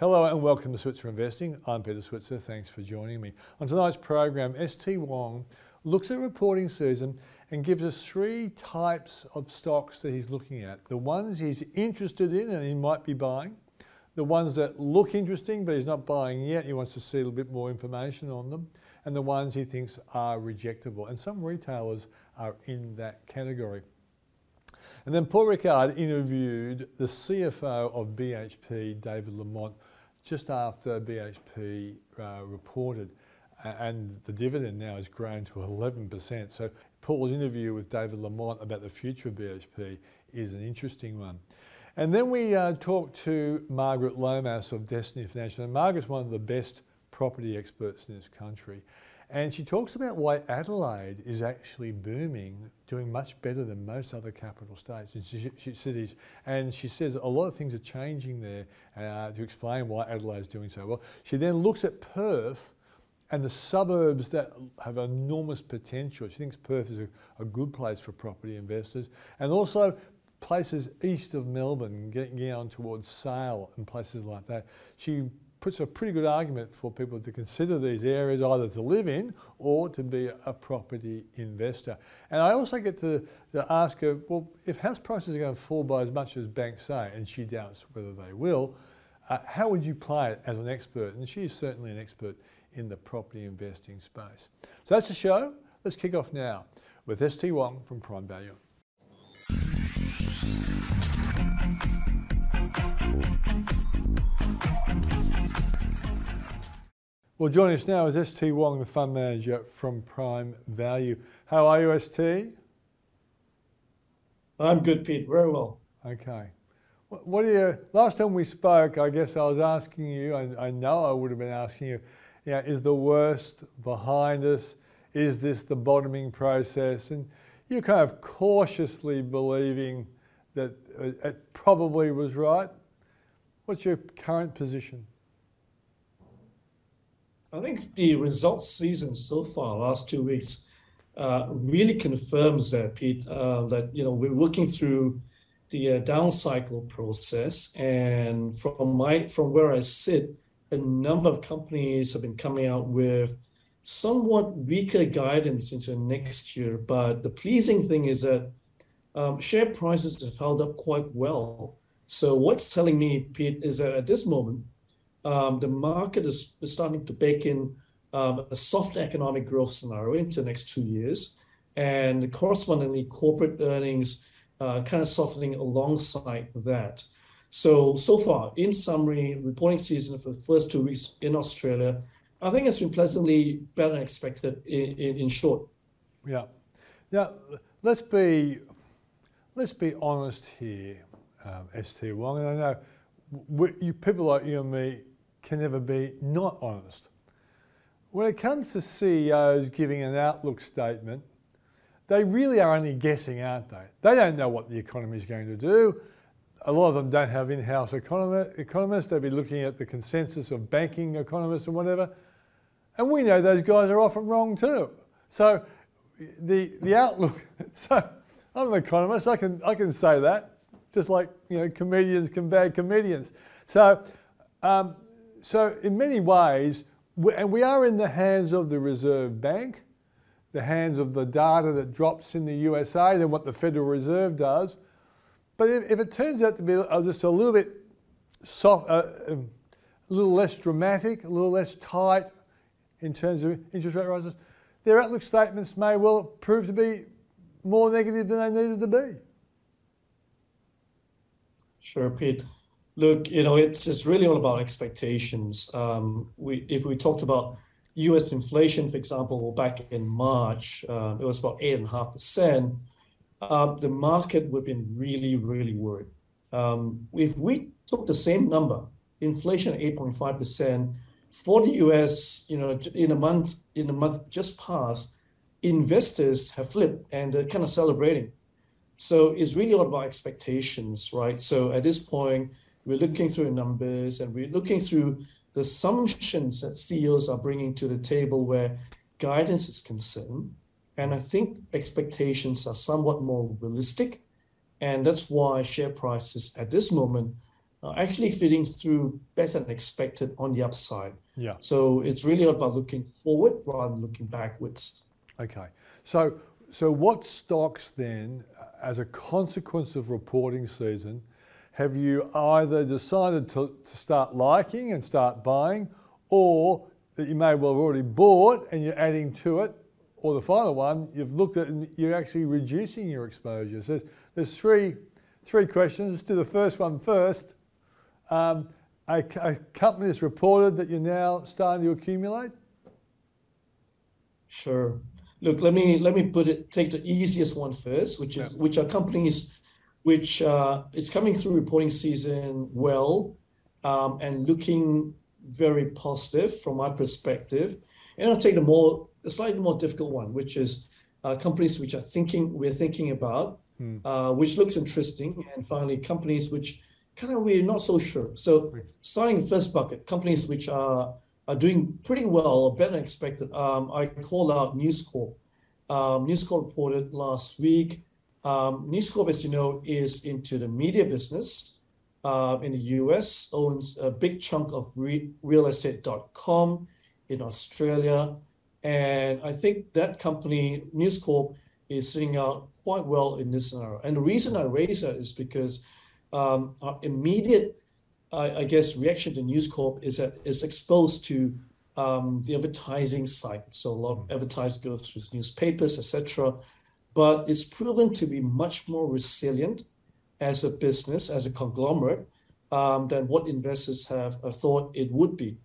Hello and welcome to Switzer Investing. I'm Peter Switzer. Thanks for joining me. On tonight's program, ST Wong looks at reporting season and gives us three types of stocks that he's looking at. The ones he's interested in and he might be buying, the ones that look interesting but he's not buying yet, he wants to see a little bit more information on them, and the ones he thinks are rejectable. And some retailers are in that category. And then Paul Rickard interviewed the CFO of BHP, David Lamont, just after BHP uh, reported. And the dividend now has grown to 11%. So Paul's interview with David Lamont about the future of BHP is an interesting one. And then we uh, talked to Margaret Lomas of Destiny Financial. And Margaret's one of the best property experts in this country. And she talks about why Adelaide is actually booming, doing much better than most other capital states and cities. And she says a lot of things are changing there uh, to explain why Adelaide is doing so well. She then looks at Perth and the suburbs that have enormous potential. She thinks Perth is a, a good place for property investors. And also places east of Melbourne, getting down towards Sale and places like that. She puts a pretty good argument for people to consider these areas either to live in or to be a property investor. And I also get to, to ask her, well, if house prices are going to fall by as much as banks say, and she doubts whether they will, uh, how would you play it as an expert? And she is certainly an expert in the property investing space. So that's the show. Let's kick off now with ST Wong from Prime Value. Well, joining us now is ST Wong, the fund manager from Prime Value. How are you, ST? I'm good, Pete. Very well. Okay. What, are you? Last time we spoke, I guess I was asking you. I, I know I would have been asking you. Yeah, is the worst behind us? Is this the bottoming process? And you're kind of cautiously believing that uh, it probably was right. What's your current position? I think the results season so far, last two weeks, uh, really confirms that, Pete, uh, that you know we're working through the uh, down cycle process, and from my from where I sit, a number of companies have been coming out with somewhat weaker guidance into next year. But the pleasing thing is that um, share prices have held up quite well. So what's telling me, Pete, is that at this moment um, the market is, starting to bake in um, a soft economic growth scenario into the next two years, and correspondingly corporate earnings uh, kind of softening alongside that. So so far, in summary, reporting season for the first two weeks in Australia, I think it's been pleasantly better than expected. In, in, in short. Yeah. Now let's be let's be honest here, um, ST Wong, and I know we, you people like you and me can never be not honest. When it comes to CEOs giving an outlook statement, they really are only guessing, aren't they? They don't know what the economy is going to do. A lot of them don't have in-house economists. They'll be looking at the consensus of banking economists and whatever. And we know those guys are often wrong too. So the, the outlook, so I'm an economist, I can, I can say that, just like you know, comedians can bag comedians. So um, so in many ways, we, and we are in the hands of the Reserve Bank, the hands of the data that drops in the USA than what the Federal Reserve does. But if, if it turns out to be just a little bit soft, uh, um, a little less dramatic, a little less tight in terms of interest rate rises, their outlook statements may well prove to be more negative than they needed to be. Sure, Pete. Look, you know, it's it's really all about expectations. Um, we if we talked about U.S. inflation, for example, back in March, uh, it was about eight and a half percent. Uh, the market would have been really, really worried. Um, if we took the same number, inflation at eight point five percent for the U.S., you know, in a month in a month just past, investors have flipped and they're kind of celebrating. So it's really all about expectations, right? So at this point we're looking through numbers and we're looking through the assumptions that CEOs are bringing to the table where guidance is concerned. And I think expectations are somewhat more realistic. And that's why share prices at this moment are actually feeding through better than expected on the upside. Yeah. So it's really about looking forward rather than looking backwards. Okay. So, so what stocks then, uh, as a consequence of reporting season, have you either decided to, to start liking and start buying, or that you may well have already bought and you're adding to it, or the final one, you've looked at and you're actually reducing your exposure. So there's, there's three, three questions. Let's do the first one first. Um, a, a company has reported that you're now starting to accumulate. Sure. Look, let me let me put it. Take the easiest one first, which is yeah. which are companies which uh, is coming through reporting season well um, and looking very positive from my perspective. And I'll take the more a slightly more difficult one, which is uh, companies which are thinking we're thinking about, hmm. uh, which looks interesting, and finally companies which kind of we're not so sure. So starting first bucket, companies which are are doing pretty well or better than expected. Um, I call out News Corp. Um, News Corp reported last week. Um, News Corp, as you know, is into the media business uh, in the US, owns a big chunk of re- realestate.com in Australia. And I think that company, News Corp, is sitting out quite well in this scenario. And the reason I raise that is because um, our immediate, I, guess, reaction to News Corp is that it's exposed to um, the advertising side. So a lot of advertising goes through newspapers, etc. But it's proven to be much more resilient as a business, as a conglomerate, um, than what investors have thought it would be.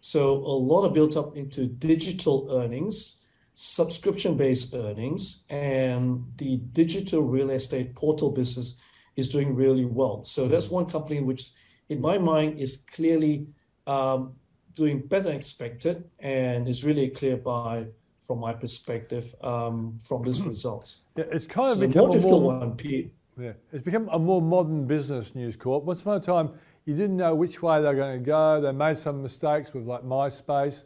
So a lot are built up into digital earnings, subscription-based earnings, and the digital real estate portal business is doing really well. So that's one company which, in my mind, is clearly um, doing better than expected and is really clear by, from my perspective, um, from these results. Yeah, it's kind of so become a more, one, Pete. Yeah, it's become a more modern business, News Corp. Once upon a time, you didn't know which way they're going to go. They made some mistakes with like MySpace,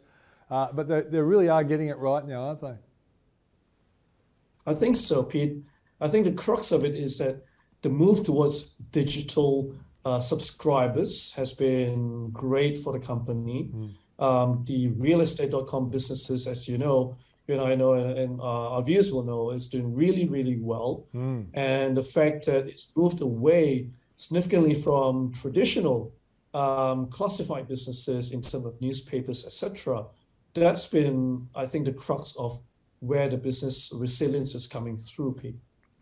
uh, but they, they really are getting it right now, aren't they? I think so, Pete. I think the crux of it is that the move towards digital uh, subscribers has been great for the company. Mm. Um, the realestate.com businesses, as you know, you know, I know, and, and uh, our viewers will know, is doing really, really well. Mm. And the fact that it's moved away significantly from traditional um, classified businesses in terms of newspapers, etc. That's been, I think, the crux of where the business resilience is coming through, Pete.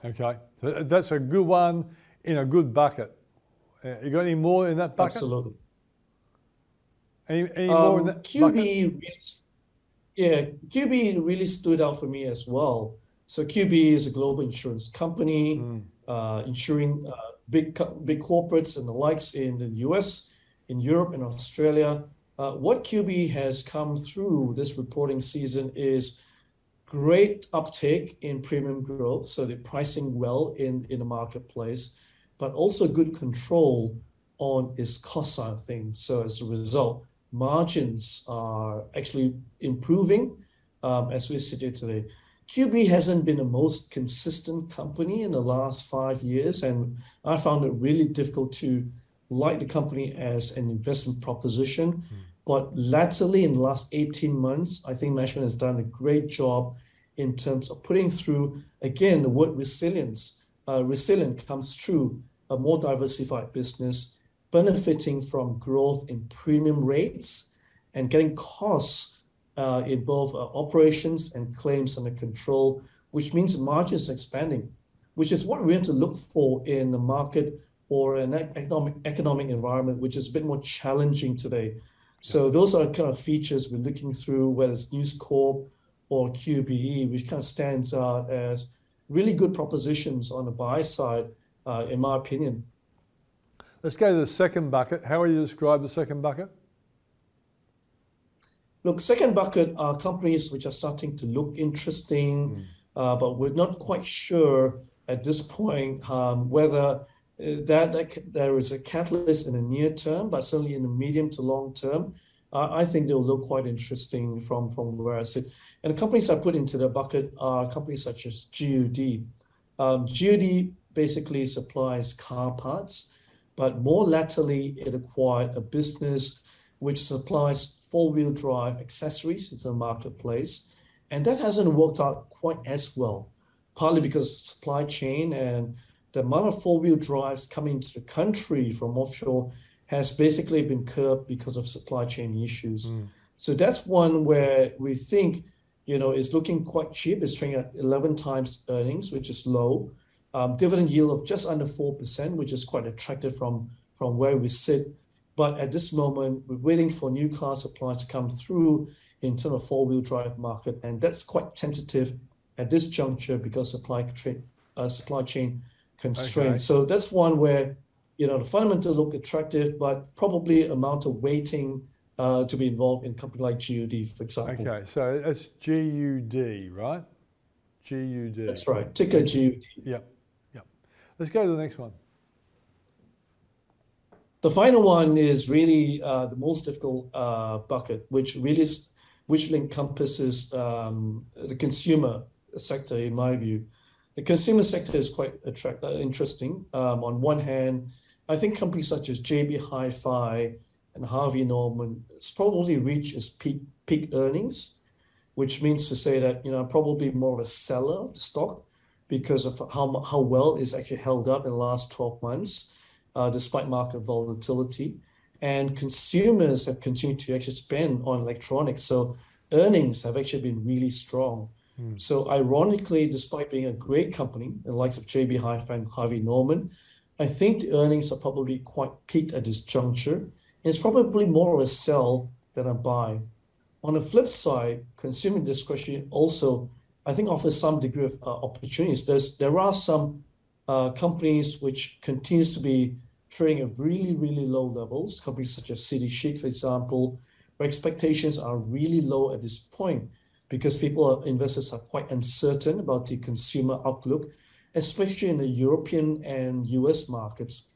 Okay, so that's a good one in a good bucket. Uh, you got any more in that bucket? Absolutely. Any, any um, more in that QBE, really, yeah, QBE really stood out for me as well. So QBE is a global insurance company, mm. uh, insuring uh, big big corporates and the likes in the U.S., in Europe, and Australia. Uh, what QBE has come through this reporting season is great uptake in premium growth, so they're pricing well in, in the marketplace, but also good control on its cost side of things. So as a result, margins are actually improving um, as we sit here today. QBE hasn't been the most consistent company in the last five years, and I found it really difficult to like the company as an investment proposition. Mm. But latterly, in the last 18 months, I think management has done a great job in terms of putting through, again, the word resilience. Uh, resilient comes through a more diversified business, benefiting from growth in premium rates and getting costs uh, in both uh, operations and claims under control, which means margins expanding, which is what we have to look for in the market or an economic environment, which is a bit more challenging today. So those are kind of features we're looking through, whether it's News Corp or QBE, which kind of stands out as really good propositions on the buy side, uh, in my opinion. Let's go to the second bucket. How would you describe the second bucket? Look, second bucket are companies which are starting to look interesting, mm. uh, but we're not quite sure at this point um, whether uh, that, that, there is a catalyst in the near term, but certainly in the medium to long term, uh, I think they'll look quite interesting from, from where I sit. And the companies I put into the bucket are companies such as GUD. Um, GUD basically supplies car parts but more latterly, it acquired a business which supplies four-wheel drive accessories into the marketplace, and that hasn't worked out quite as well, partly because of supply chain and the amount of four-wheel drives coming to the country from offshore has basically been curbed because of supply chain issues. Mm. So that's one where we think, you know, it's looking quite cheap. It's trading at 11 times earnings, which is low. Um, dividend yield of just under 4%, which is quite attractive from, from where we sit. But at this moment, we're waiting for new car supplies to come through in terms of four-wheel drive market, and that's quite tentative at this juncture because supply uh, supply chain constraints. So that's one where you know the fundamentals look attractive, but probably amount of waiting uh, to be involved in a company like GUD, for example. Okay, so it's GUD, right? GUD. That's right. Ticker GUD. Yep. Let's go to the next one. The final one is really uh, the most difficult uh, bucket, which really which encompasses um, the consumer sector, in my view. The consumer sector is quite attract, uh, interesting. Um, on one hand, I think companies such as JB Hi-Fi and Harvey Norman it's probably reached its peak peak earnings, which means to say that you know probably more of a seller of the stock because of how how well it's actually held up in the last 12 months, uh, despite market volatility. And consumers have continued to actually spend on electronics, so earnings have actually been really strong. Mm. So ironically, despite being a great company, the likes of JB Hi-Fi and Harvey Norman, I think the earnings are probably quite peaked at this juncture. It's probably more of a sell than a buy. On the flip side, consumer discretionary also, I think, offers some degree of uh, opportunities. There are some uh, companies which continues to be trading at really really low levels. Companies such as City Chic, for example, where expectations are really low at this point because people, investors are quite uncertain about the consumer outlook, especially in the European and US markets.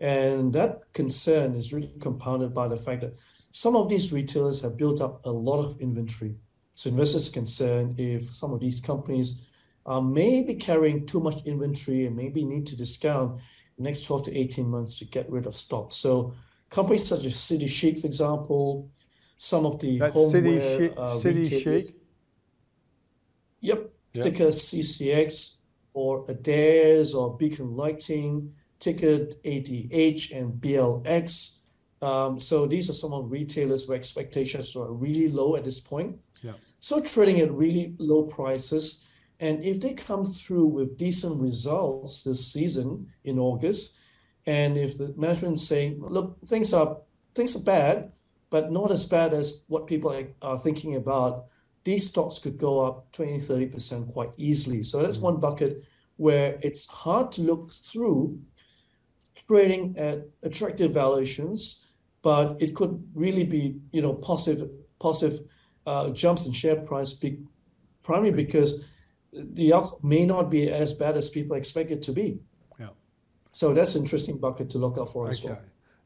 And that concern is really compounded by the fact that some of these retailers have built up a lot of inventory. So investors are concerned if some of these companies uh, may be carrying too much inventory and maybe need to discount the next 12 to 18 months to get rid of stock. So companies such as City Chic, for example, some of the That's homeware City Chic, uh, City Chic Yep, yep. ticker CCX or Adairs or Beacon Lighting, ticker ADH and BLX. Um, so these are some of the retailers where expectations are really low at this point. Yeah. So trading at really low prices. And if they come through with decent results this season in August, and if the management is saying, look, things are things are bad, but not as bad as what people are thinking about these stocks could go up 20, 30% quite easily. So that's mm-hmm. one bucket where it's hard to look through trading at attractive valuations, but it could really be, you know, positive, positive uh, jumps in share price, primarily because the outlook may not be as bad as people expect it to be. Yeah. So that's an interesting bucket to look out for as well.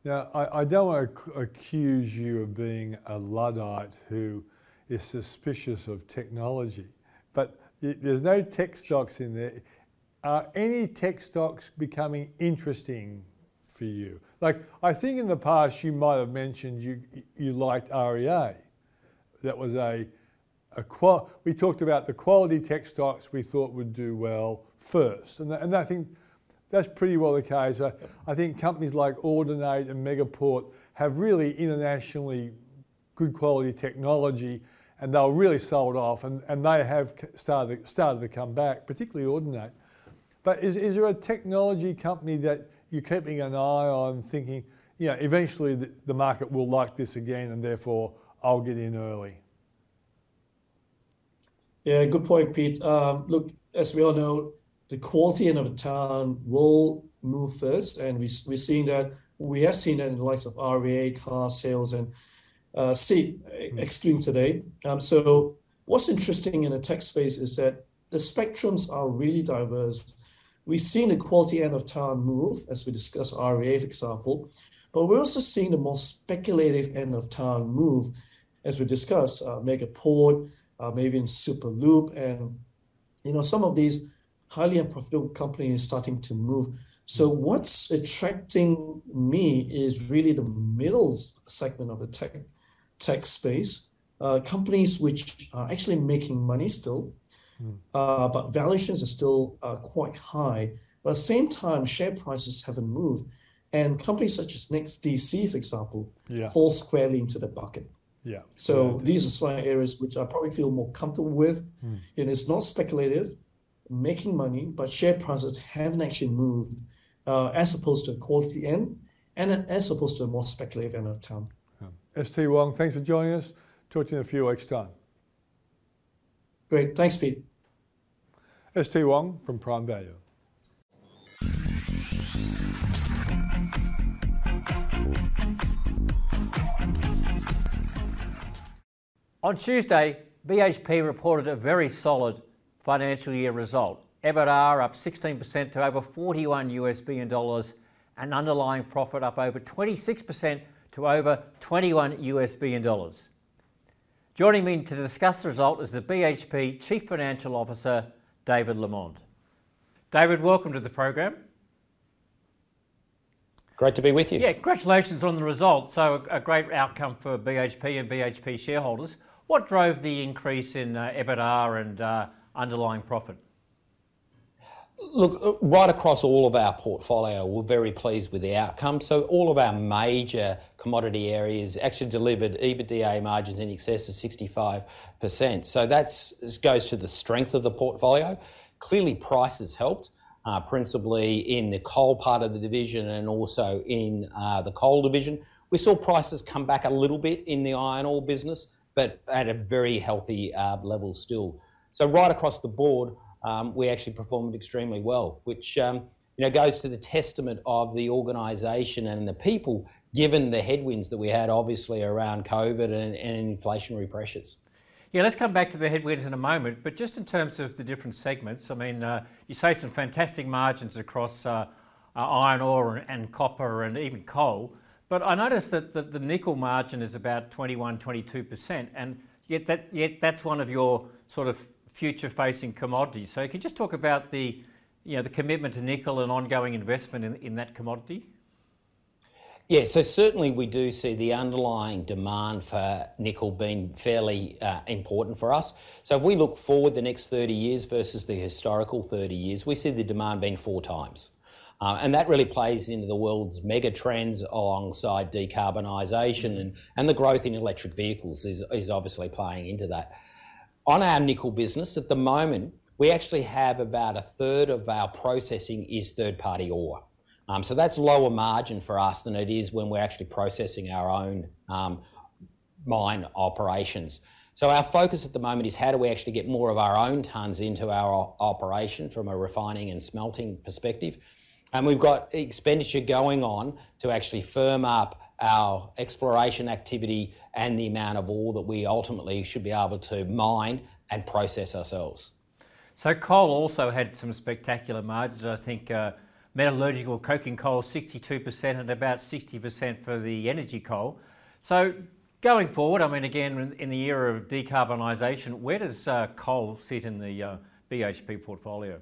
Now, I, I don't want to accuse you of being a Luddite who is suspicious of technology. But there's no tech stocks in there. Are any tech stocks becoming interesting for you? Like, I think in the past you might have mentioned you, you liked REA. That was a, a qual- we talked about the quality tech stocks we thought would do well first. And, and I think that's pretty well the case. I, I think companies like Audinate and Megaport have really internationally good quality technology and they were really sold off, and, and they have started, started to come back, particularly Audinate. But is, is there a technology company that you're keeping an eye on, thinking, you know, eventually the, the market will like this again, and therefore I'll get in early? Yeah, good point, Pete. Um, look, as we all know, the quality end of the town will move first, and we, we're seeing that. We have seen that in the likes of REA, carsales, and uh, see, hmm. excluding today. Um, so what's interesting in the tech space is that the spectrums are really diverse. We've seen the quality end of town move, as we discussed for example, but we're also seeing the more speculative end of town move, as we discussed, uh, Megaport, uh, maybe in Superloop, and you know some of these highly unprofitable companies starting to move. So what's attracting me is really the middle segment of the tech tech space, uh, companies which are actually making money still. Uh, but valuations are still uh, quite high. But at the same time, share prices haven't moved, and companies such as NextDC, for example, yeah. fall squarely into the bucket. Yeah. So yeah, these are some areas which I probably feel more comfortable with. Mm. Know, it's not speculative, making money, but share prices haven't actually moved uh, as opposed to a quality end and as opposed to a more speculative end of town. Yeah. ST Wong, thanks for joining us. Talk to you in a few weeks' time. Great. Thanks, Pete. ST Wong from Prime Value. On Tuesday, BHP reported a very solid financial year result. EBITDA up 16% to over 41 US billion dollars and underlying profit up over 26% to over 21 US billion dollars. Joining me to discuss the result is the BHP Chief Financial Officer, David Lamont. David, welcome to the program. Great to be with you. Yeah, congratulations on the result. So, a, great outcome for BHP and BHP shareholders. What drove the increase in uh, EBITDA and uh, underlying profit? Look, uh, right across all of our portfolio, we're very pleased with the outcome. So all of our major commodity areas actually delivered EBITDA margins in excess of 65%. So that goes to the strength of the portfolio. Clearly, prices helped, uh, principally in the coal part of the division and also in uh, the coal division. We saw prices come back a little bit in the iron ore business, but at a very healthy level still. So right across the board, um, we actually performed extremely well, which um, you know goes to the testament of the organisation and the people, given the headwinds that we had, obviously around COVID and, and inflationary pressures. Yeah, let's come back to the headwinds in a moment. But just in terms of the different segments, I mean, uh, you say some fantastic margins across uh, uh, iron ore and, and, copper and even coal. But I noticed that the, the nickel margin is about 21, 22%, and yet that yet that's one of your sort of future-facing commodities. So, can you just talk about the you know the commitment to nickel and ongoing investment in, in that commodity? Yeah, so certainly we do see the underlying demand for nickel being fairly uh, important for us. So if we look forward the next 30 years versus the historical 30 years, we see the demand being four times. Uh, and that really plays into the world's mega trends alongside decarbonisation and, and the growth in electric vehicles is, is obviously playing into that. On our nickel business at the moment, we actually have about a third of our processing is third party ore. Um, so that's lower margin for us than it is when we're actually processing our own um, mine operations. So our focus at the moment is how do we actually get more of our own tons into our operation from a refining and smelting perspective. And we've got expenditure going on to actually firm up our exploration activity and the amount of ore that we ultimately should be able to mine and process ourselves. So coal also had some spectacular margins. I think uh, metallurgical coking coal 62% and about 60% for the energy coal. So going forward, I mean, again, in the era of decarbonisation, where does uh, coal sit in the uh, BHP portfolio?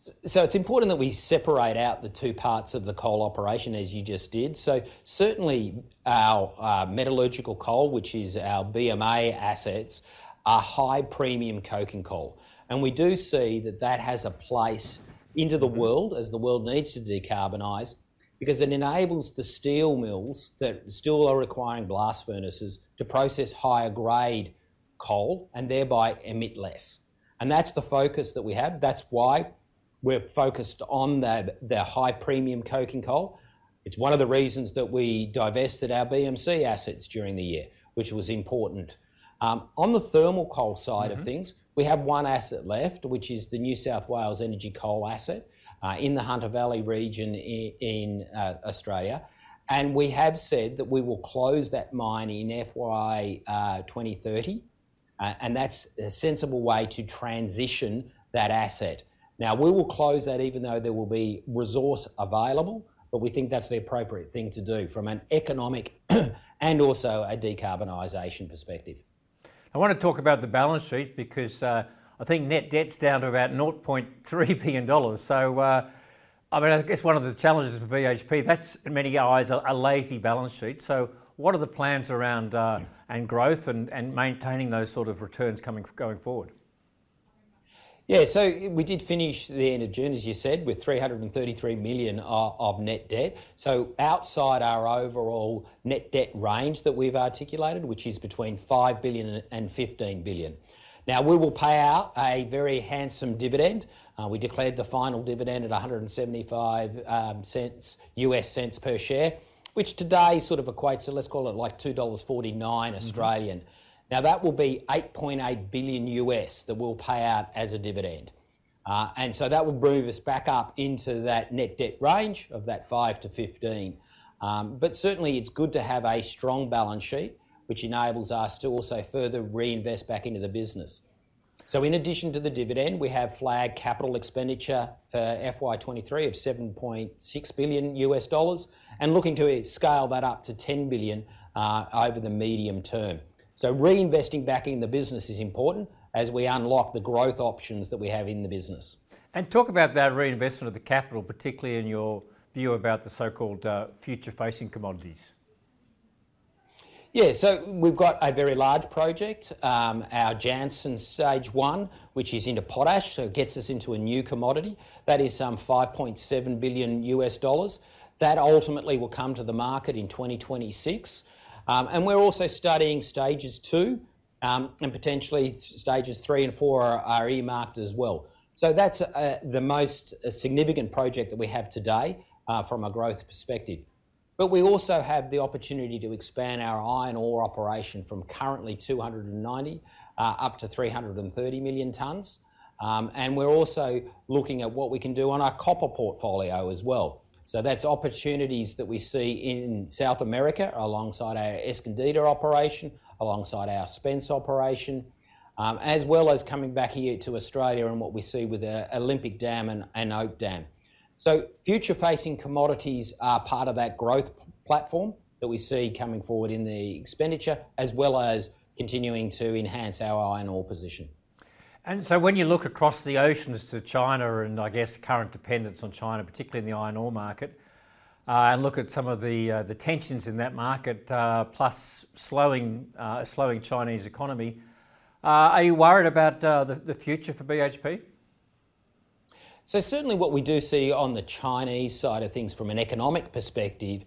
So it's important that we separate out the two parts of the coal operation as you just did. So certainly our uh, metallurgical coal, which is our BMA assets, are high premium coking coal. And we do see that that has a place into the world as the world needs to decarbonise because it enables the steel mills that still are requiring blast furnaces to process higher grade coal and thereby emit less. And that's the focus that we have. That's why we're focused on the, high premium coking coal. It's one of the reasons that we divested our BMC assets during the year, which was important. Um, on the thermal coal side mm-hmm. of things, we have one asset left, which is the New South Wales Energy Coal asset uh, in the Hunter Valley region in, uh, Australia. And we have said that we will close that mine in FY uh, 2030. Uh, and that's a sensible way to transition that asset. Now, we will close that even though there will be resource available, but we think that's the appropriate thing to do from an economic and also a decarbonisation perspective. I want to talk about the balance sheet because uh, I think net debt's down to about $0.3 billion. So, uh, I mean, I guess one of the challenges for BHP, that's in many eyes a, a lazy balance sheet. So, what are the plans around uh, and growth and, and maintaining those sort of returns coming going forward? Yeah, so we did finish the end of June, as you said, with 333 million of, net debt. So outside our overall net debt range that we've articulated, which is between 5 billion and 15 billion. Now we will pay out a very handsome dividend. Uh, we declared the final dividend at 175 um, cents US cents per share, which today sort of equates to let's call it like $2.49 mm-hmm. Now that will be 8.8 billion US that we'll pay out as a dividend. Uh, and so that will move us back up into that net debt range of that 5 to 15. Um, but certainly it's good to have a strong balance sheet, which enables us to also further reinvest back into the business. So in addition to the dividend, we have flagged capital expenditure for FY23 of 7.6 billion US dollars and looking to scale that up to 10 billion uh, over the medium term. So reinvesting back in the business is important as we unlock the growth options that we have in the business. And talk about that reinvestment of the capital, particularly in your view about the so-called uh, future-facing commodities. Yeah, so we've got a very large project, um, our Jansen Stage 1, which is into potash, so it gets us into a new commodity. That is some 5.7 billion US dollars. That ultimately will come to the market in 2026. Um, and we're also studying stages two um, and potentially stages three and four are, earmarked as well. So that's uh, the most uh, significant project that we have today uh, from a growth perspective. But we also have the opportunity to expand our iron ore operation from currently 290 uh, up to 330 million tonnes. Um, and we're also looking at what we can do on our copper portfolio as well. So that's opportunities that we see in South America alongside our Escondida operation, alongside our Spence operation, um, as well as coming back here to Australia and what we see with the Olympic Dam and, Oak Dam. So future facing commodities are part of that growth platform that we see coming forward in the expenditure, as well as continuing to enhance our iron ore position. And so when you look across the oceans to China and I guess current dependence on China, particularly in the iron ore market, uh, and look at some of the uh, the tensions in that market, uh, plus slowing uh, slowing Chinese economy, uh, are you worried about uh, the, the future for BHP? So certainly, what we do see on the Chinese side of things, from an economic perspective,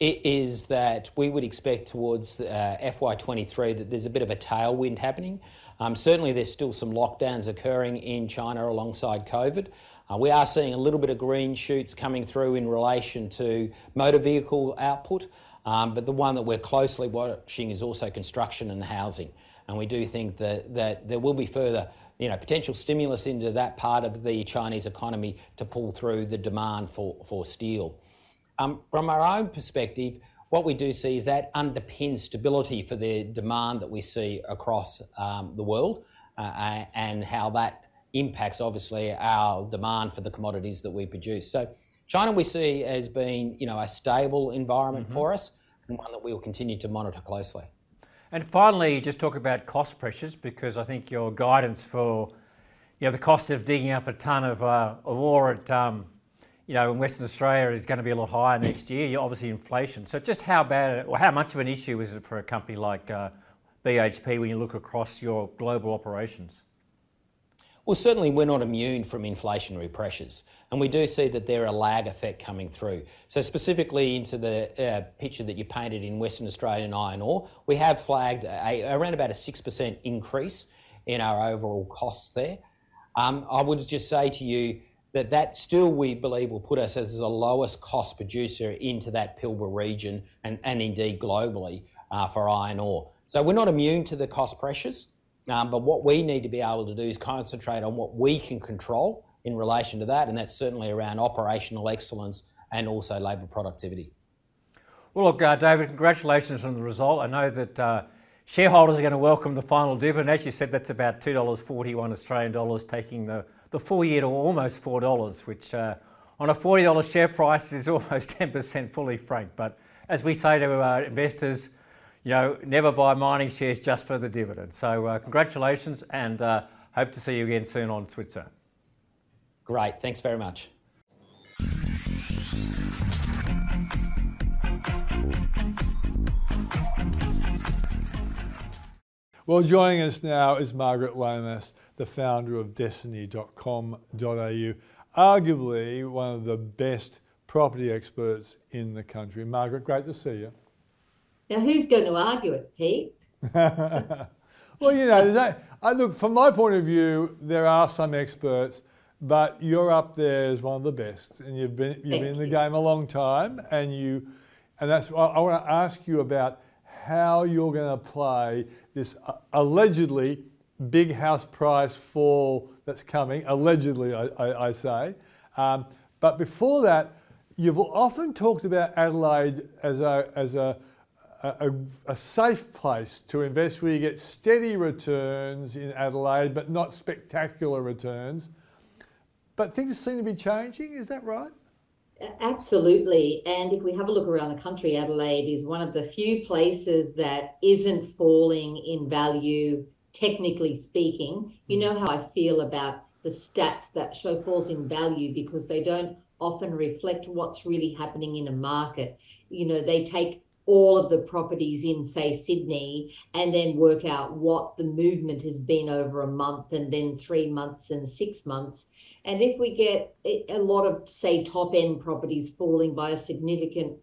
is that we would expect towards FY23 that there's a bit of a tailwind happening. Um, certainly, there's still some lockdowns occurring in China alongside COVID. Uh, we are seeing a little bit of green shoots coming through in relation to motor vehicle output, um, but the one that we're closely watching is also construction and housing. And we do think that, there will be further you know, potential stimulus into that part of the Chinese economy to pull through the demand for steel. Um, from our own perspective, what we do see is that underpins stability for the demand that we see across um, the world uh, and how that impacts obviously our demand for the commodities that we produce. So China we see as being you know a stable environment mm-hmm. for us and one that we will continue to monitor closely. And finally, just talk about cost pressures because I think your guidance for you know the cost of digging up a ton of, uh, of ore at um, you know, in Western Australia is going to be a lot higher next year. You're obviously inflation. So just how bad or how much of an issue is it for a company like uh, BHP when you look across your global operations? Well, certainly we're not immune from inflationary pressures, and we do see that there are a lag effect coming through. So specifically into the uh, picture that you painted in Western Australian iron ore, we have flagged a, around about a 6% increase in our overall costs there. Um, I would just say to you, that that still we believe will put us as the lowest cost producer into that Pilbara region and, and indeed globally uh, for iron ore. So we're not immune to the cost pressures, um, but what we need to be able to do is concentrate on what we can control in relation to that, and that's certainly around operational excellence and also labour productivity. Well, look, uh, David, congratulations on the result. I know that uh, shareholders are going to welcome the final dividend. As you said, that's about $2.41 Australian dollars, taking the the full year to almost $4, which uh, on a $40 share price is almost 10% fully franked. But as we say to our investors, you know, never buy mining shares just for the dividend. So uh, congratulations and uh, hope to see you again soon on Switzer. Great, thanks very much. Well, joining us now is Margaret Lomas the founder of Destiny.com.au, arguably one of the best property experts in the country. Margaret, great to see you. Now, who's going to argue it, Pete? well, you know, that, I look from my point of view, there are some experts, but you're up there as one of the best, and you've been you've Thank been in the you. game a long time, and you, and that's I, I want to ask you about how you're going to play this uh, allegedly big house price fall that's coming. Allegedly, I, I, I say, um, but before that, you've often talked about Adelaide as a as a a, a, safe place to invest where you get steady returns in Adelaide, but not spectacular returns. But things seem to be changing, is that right? Absolutely. And if we have a look around the country, Adelaide is one of the few places that isn't falling in value, technically speaking. You hmm. know how I feel about the stats that show falls in value because they don't often reflect what's really happening in a market. You know, they take all of the properties in, say, Sydney, and then work out what the movement has been over a month and then three months and six months. And if we get a lot of, say, top end properties falling by a significant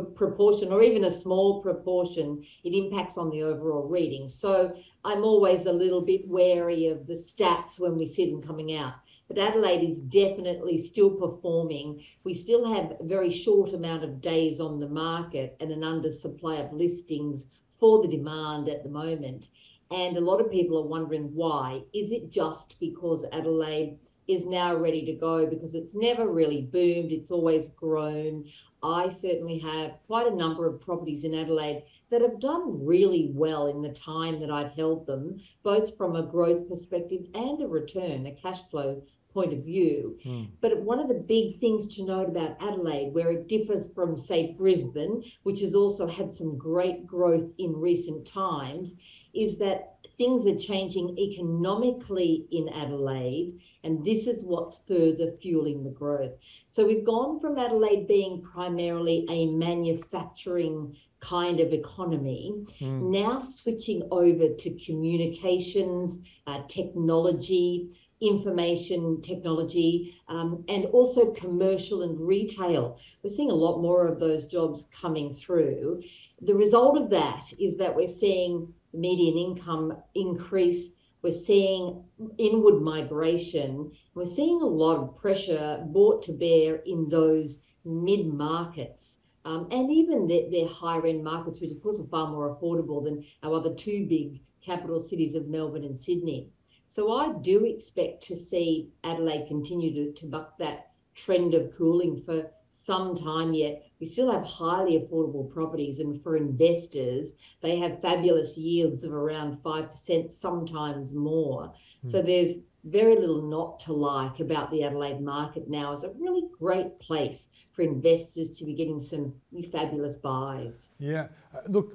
proportion or even a small proportion, it impacts on the overall reading. So I'm always a little bit wary of the stats when we see them coming out but Adelaide is definitely still performing. We still have a very short amount of days on the market and an undersupply of listings for the demand at the moment. And a lot of people are wondering why. Is it just because Adelaide is now ready to go because it's never really boomed, it's always grown. I certainly have quite a number of properties in Adelaide that have done really well in the time that I've held them, both from a growth perspective and a return, a cash flow point of view. Mm. But one of the big things to note about Adelaide, where it differs from, say, Brisbane, which has also had some great growth in recent times, is that things are changing economically in Adelaide, and this is what's further fueling the growth. So we've gone from Adelaide being primarily a manufacturing kind of economy, mm. now switching over to communications, uh, technology, information technology, um, and also commercial and retail. We're seeing a lot more of those jobs coming through. The result of that is that we're seeing median income increase. We're seeing inward migration. We're seeing a lot of pressure brought to bear in those mid markets. Um, and even their, their higher end markets, which of course are far more affordable than our other two big capital cities of Melbourne and Sydney. So I do expect to see Adelaide continue to, to buck that trend of cooling for some time yet. We still have highly affordable properties, and for investors, they have fabulous yields of around 5%, sometimes more. Mm. So there's very little not to like about the Adelaide market now. It's a really great place for investors to be getting some fabulous buys. Yeah. Uh, look,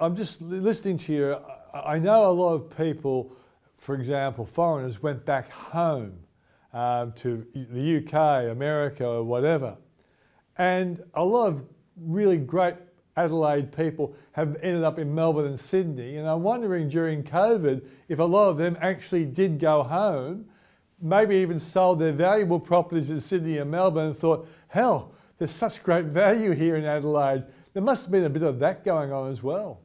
I'm just listening to you. I know a lot of people for example, foreigners went back home um, to the UK, America, or whatever. And a lot of really great Adelaide people have ended up in Melbourne and Sydney. And I'm wondering during COVID if a lot of them actually did go home, maybe even sold their valuable properties in Sydney and Melbourne and thought, hell, there's such great value here in Adelaide. There must have been a bit of that going on as well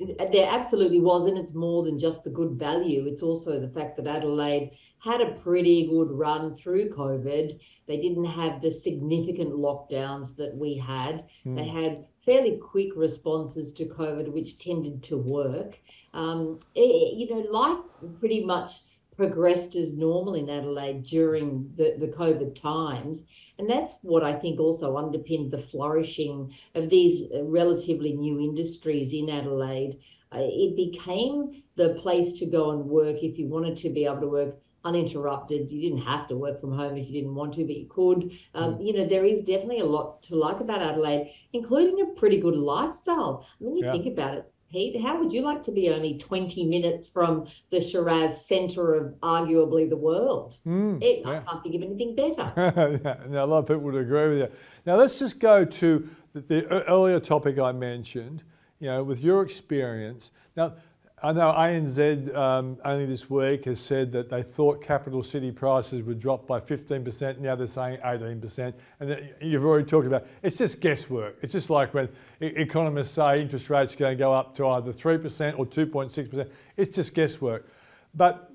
there absolutely was, and it's more than just the good value. It's also the fact that Adelaide had a pretty good run through COVID. They didn't have the significant lockdowns that we had. Mm. They had fairly quick responses to COVID, which tended to work. Um, it, you know, life pretty much progressed as normal in Adelaide during the, the COVID times. And that's what I think also underpinned the flourishing of these uh, relatively new industries in Adelaide. Uh, it became the place to go and work if you wanted to be able to work uninterrupted. You didn't have to work from home if you didn't want to, but you could. Um, mm. You know, there is definitely a lot to like about Adelaide, including a pretty good lifestyle. I mean, you yeah. think about it Pete, how would you like to be only 20 minutes from the Shiraz centre of arguably the world? Mm, it, yeah. I can't think of anything better. yeah, now, a lot of people would agree with you. Now, let's just go to the, the earlier topic I mentioned, you know, with your experience. Now, I know ANZ um, only this week has said that they thought capital city prices would drop by 15%. Now they're saying 18%. And you've already talked about it's just guesswork. It's just like when economists say interest rates are going to go up to either 3% or 2.6%. It's just guesswork. But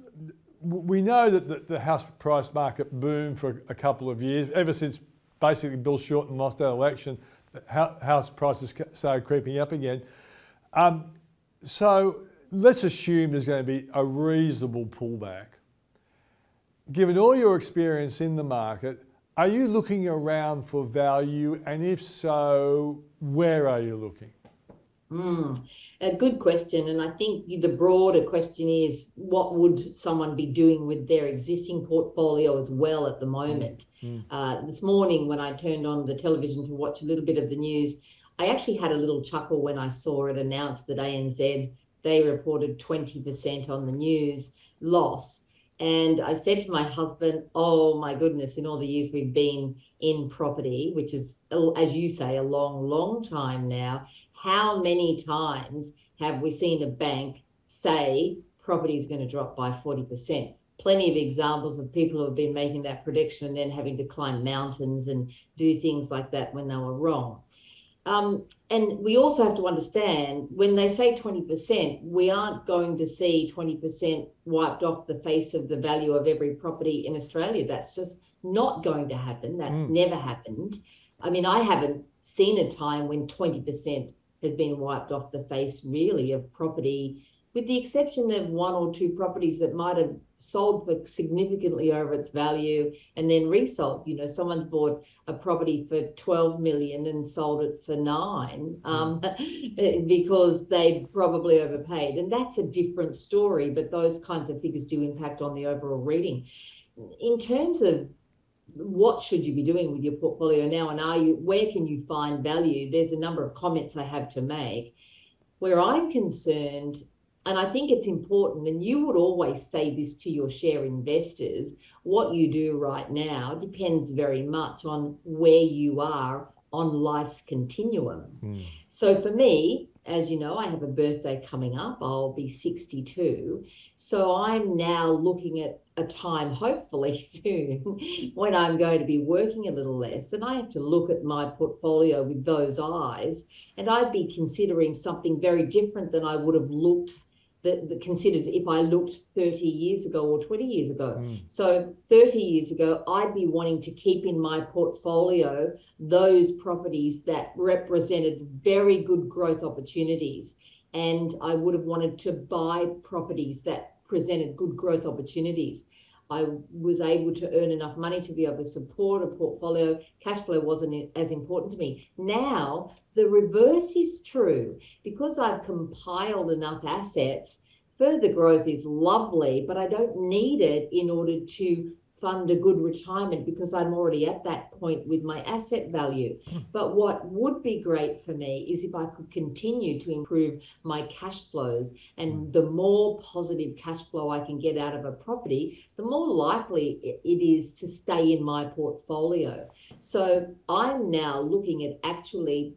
we know that the, house price market boomed for a couple of years, ever since basically Bill Shorten lost that election, house prices started creeping up again. Um, so let's assume there's going to be a reasonable pullback. Given all your experience in the market, are you looking around for value? And if so, where are you looking? Mm, a good question. And I think the broader question is what would someone be doing with their existing portfolio as well at the moment? Mm. Uh, this morning, when I turned on the television to watch a little bit of the news, I actually had a little chuckle when I saw it announced that ANZ they reported 20% on the news loss. And I said to my husband, Oh my goodness, in all the years we've been in property, which is, as you say, a long, long time now, how many times have we seen a bank say property is going to drop by 40%? Plenty of examples of people who have been making that prediction and then having to climb mountains and do things like that when they were wrong. Um, and we also have to understand when they say 20%, we aren't going to see 20% wiped off the face of the value of every property in Australia. That's just not going to happen. That's mm. never happened. I mean, I haven't seen a time when 20% has been wiped off the face really of property, with the exception of one or two properties that might have sold for significantly over its value and then resold. You know, someone's bought a property for 12 million and sold it for nine um, mm. because they probably overpaid. And that's a different story, but those kinds of figures do impact on the overall reading. In terms of what should you be doing with your portfolio now and are you where can you find value there's a number of comments i have to make where i'm concerned and I think it's important, and you would always say this to your share investors what you do right now depends very much on where you are on life's continuum. Mm. So for me, as you know, I have a birthday coming up. I'll be 62. So I'm now looking at a time, hopefully soon, when I'm going to be working a little less. And I have to look at my portfolio with those eyes. And I'd be considering something very different than I would have looked that, that, considered if I looked 30 years ago or 20 years ago. Mm. So 30 years ago, I'd be wanting to keep in my portfolio those properties that represented very good growth opportunities. And I would have wanted to buy properties that presented good growth opportunities. I was able to earn enough money to be able to support a portfolio. Cash flow wasn't as important to me. Now, the reverse is true. Because I've compiled enough assets, further growth is lovely, but I don't need it in order to fund a good retirement because I'm already at that point with my asset value. Hmm. But what would be great for me is if I could continue to improve my cash flows. And hmm. the more positive cash flow I can get out of a property, the more likely it is to stay in my portfolio. So I'm now looking at actually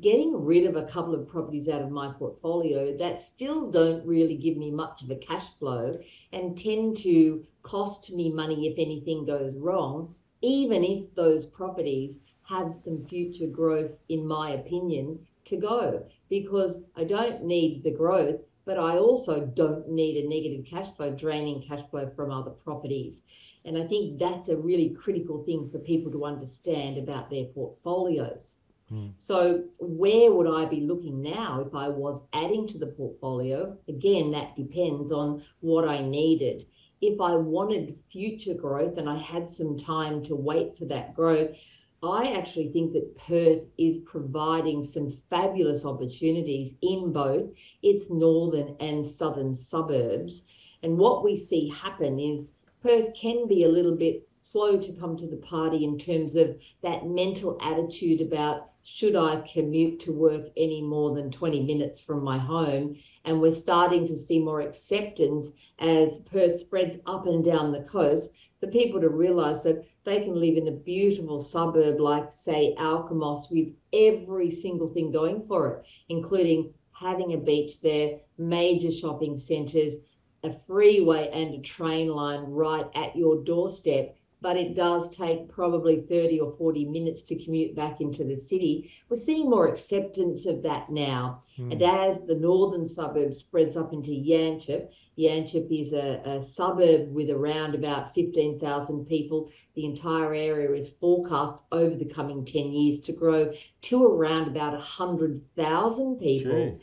getting rid of a couple of properties out of my portfolio that still don't really give me much of a cash flow and tend to cost me money if anything goes wrong, even if those properties have some future growth, in my opinion, to go. Because I don't need the growth, but I also don't need a negative cash flow, draining cash flow from other properties. And I think that's a really critical thing for people to understand about their portfolios. Hmm. So, where would I be looking now if I was adding to the portfolio? Again, that depends on what I needed. If I wanted future growth and I had some time to wait for that growth, I actually think that Perth is providing some fabulous opportunities in both its northern and southern suburbs. And what we see happen is Perth can be a little bit slow to come to the party in terms of that mental attitude about should I commute to work any more than 20 minutes from my home? And we're starting to see more acceptance as Perth spreads up and down the coast for people to realise that they can live in a beautiful suburb like, say, Alkimos with every single thing going for it, including having a beach there, major shopping centres, a freeway and a train line right at your doorstep but it does take probably 30 or 40 minutes to commute back into the city. We're seeing more acceptance of that now. Mm. And as the northern suburb spreads up into Yanchep, Yanchep is a, a suburb with around about 15,000 people. The entire area is forecast over the coming 10 years to grow to around about 100,000 people.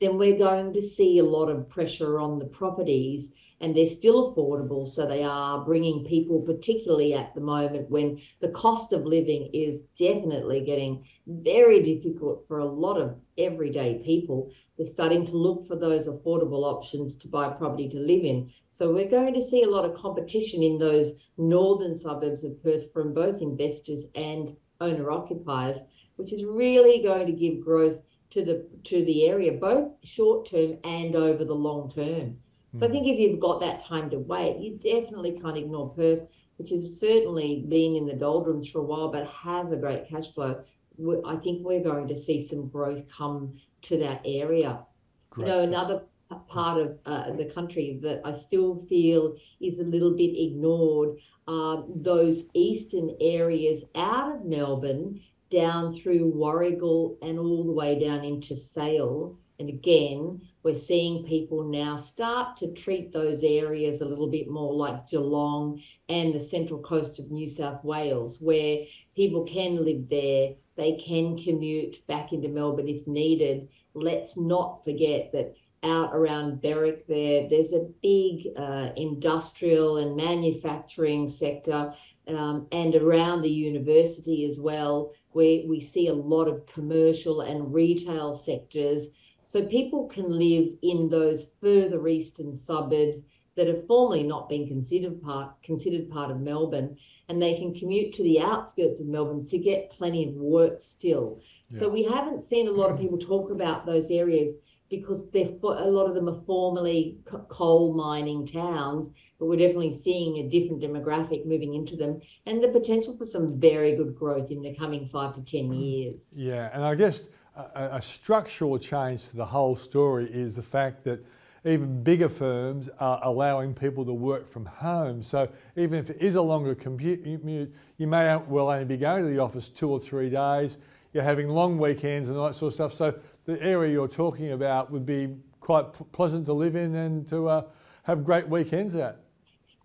Then we're going to see a lot of pressure on the properties and they're still affordable. So they are bringing people, particularly at the moment when the cost of living is definitely getting very difficult for a lot of everyday people. They're starting to look for those affordable options to buy property to live in. So we're going to see a lot of competition in those northern suburbs of Perth from both investors and owner occupiers, which is really going to give growth to the to the area both short term and over the long term. So I hmm. think if you've got that time to wait, you definitely can't ignore Perth, which has certainly been in the doldrums for a while, but has a great cash flow. I think we're going to see some growth come to that area. Great. You know, another part of uh, the country that I still feel is a little bit ignored are those eastern areas out of Melbourne down through Warragul and all the way down into Sale. And again, we're seeing people now start to treat those areas a little bit more like Geelong and the central coast of New South Wales, where people can live there, they can commute back into Melbourne if needed. Let's not forget that out around Berwick there, there's a big uh, industrial and manufacturing sector, um, and around the university as well, where we see a lot of commercial and retail sectors so people can live in those further eastern suburbs that have formerly not been considered part considered part of Melbourne, and they can commute to the outskirts of Melbourne to get plenty of work still. Yeah. So we haven't seen a lot of people talk about those areas because they're a lot of them are formerly coal mining towns, but we're definitely seeing a different demographic moving into them and the potential for some very good growth in the coming five to ten mm. years. Yeah, and I guess a, a, structural change to the whole story is the fact that even bigger firms are allowing people to work from home. So even if it is a longer commute, you may well only be going to the office two or three days. You're having long weekends and all that sort of stuff. So the area you're talking about would be quite pleasant to live in and to uh, have great weekends at.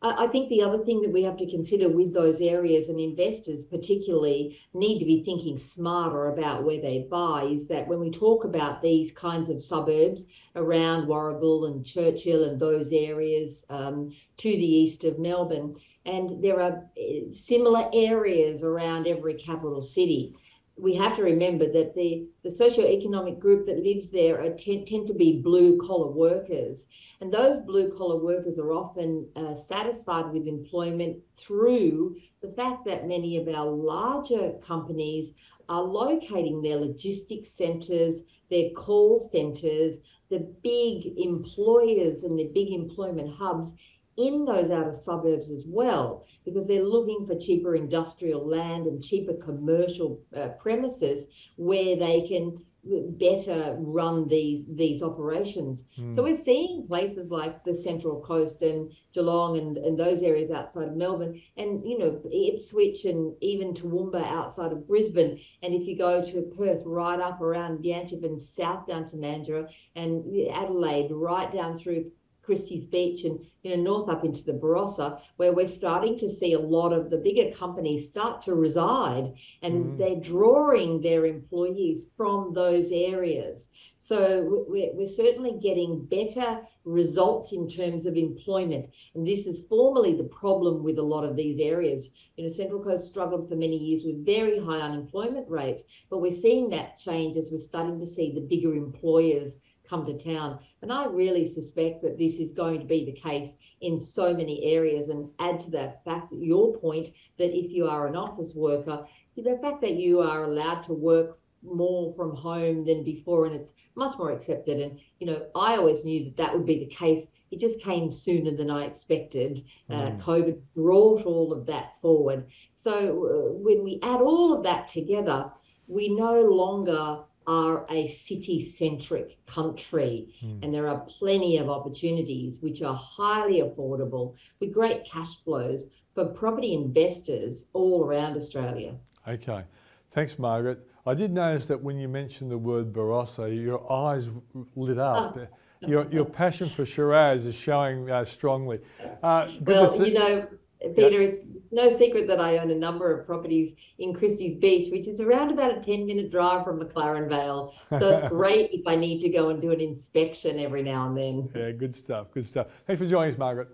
I think the other thing that we have to consider with those areas and investors, particularly, need to be thinking smarter about where they buy is that when we talk about these kinds of suburbs around Warragul and Churchill and those areas um, to the east of Melbourne, and there are eh, similar areas around every capital city we have to remember that the, the socioeconomic group that lives there are, tend, tend to be blue collar workers. And those blue collar workers are often uh, satisfied with employment through the fact that many of our larger companies are locating their logistics centres, their call centres, the big employers and the big employment hubs in those outer suburbs as well because they're looking for cheaper industrial land and cheaper commercial uh, premises where they can better run these these operations. Mm. So we're seeing places like the Central Coast and Geelong and, and those areas outside of Melbourne and you know Ipswich and even Toowoomba outside of Brisbane. And if you go to Perth right up around Yanchep and south down to Mandurah and Adelaide right down through Christie's Beach and you know north up into the Barossa, where we're starting to see a lot of the bigger companies start to reside, and mm. they're drawing their employees from those areas. So we're, we're certainly getting better results in terms of employment, and this is formerly the problem with a lot of these areas. You know, Central Coast struggled for many years with very high unemployment rates, but we're seeing that change as we're starting to see the bigger employers come to town. And I really suspect that this is going to be the case in so many areas. And add to that fact, your point, that if you are an office worker, the fact that you are allowed to work more from home than before and it's much more accepted and you know i always knew that that would be the case it just came sooner than i expected uh, mm. uh, covid brought all of that forward so uh, when we add all of that together we no longer are a city centric country, and there are plenty of opportunities which are highly affordable with great cash flows for property investors all around Australia. Okay. Thanks, Margaret. I did notice that when you mentioned the word Barossa, your eyes lit up. Your, your passion for Shiraz is showing uh, strongly. Uh, Well, you know, Peter, it's no secret that I own a number of properties in Christie's Beach, which is around about a 10 minute drive from McLaren Vale. So it's great if I need to go and do an inspection every now and then. yeah, good stuff. Good stuff. Thanks for joining us, Margaret.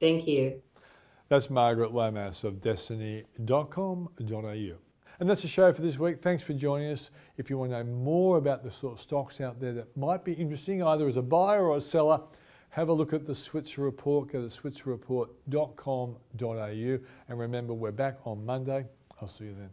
Thank you. That's Margaret Lomas of destiny.com.au. And that's the show for this week. Thanks for joining us. If you want to know more about the sort of stocks out there that might be interesting, either as a buyer or a seller, have a look at the Switzer Report. Go to switzerreport.com.au. And remember, we're back on Monday. I'll see you then.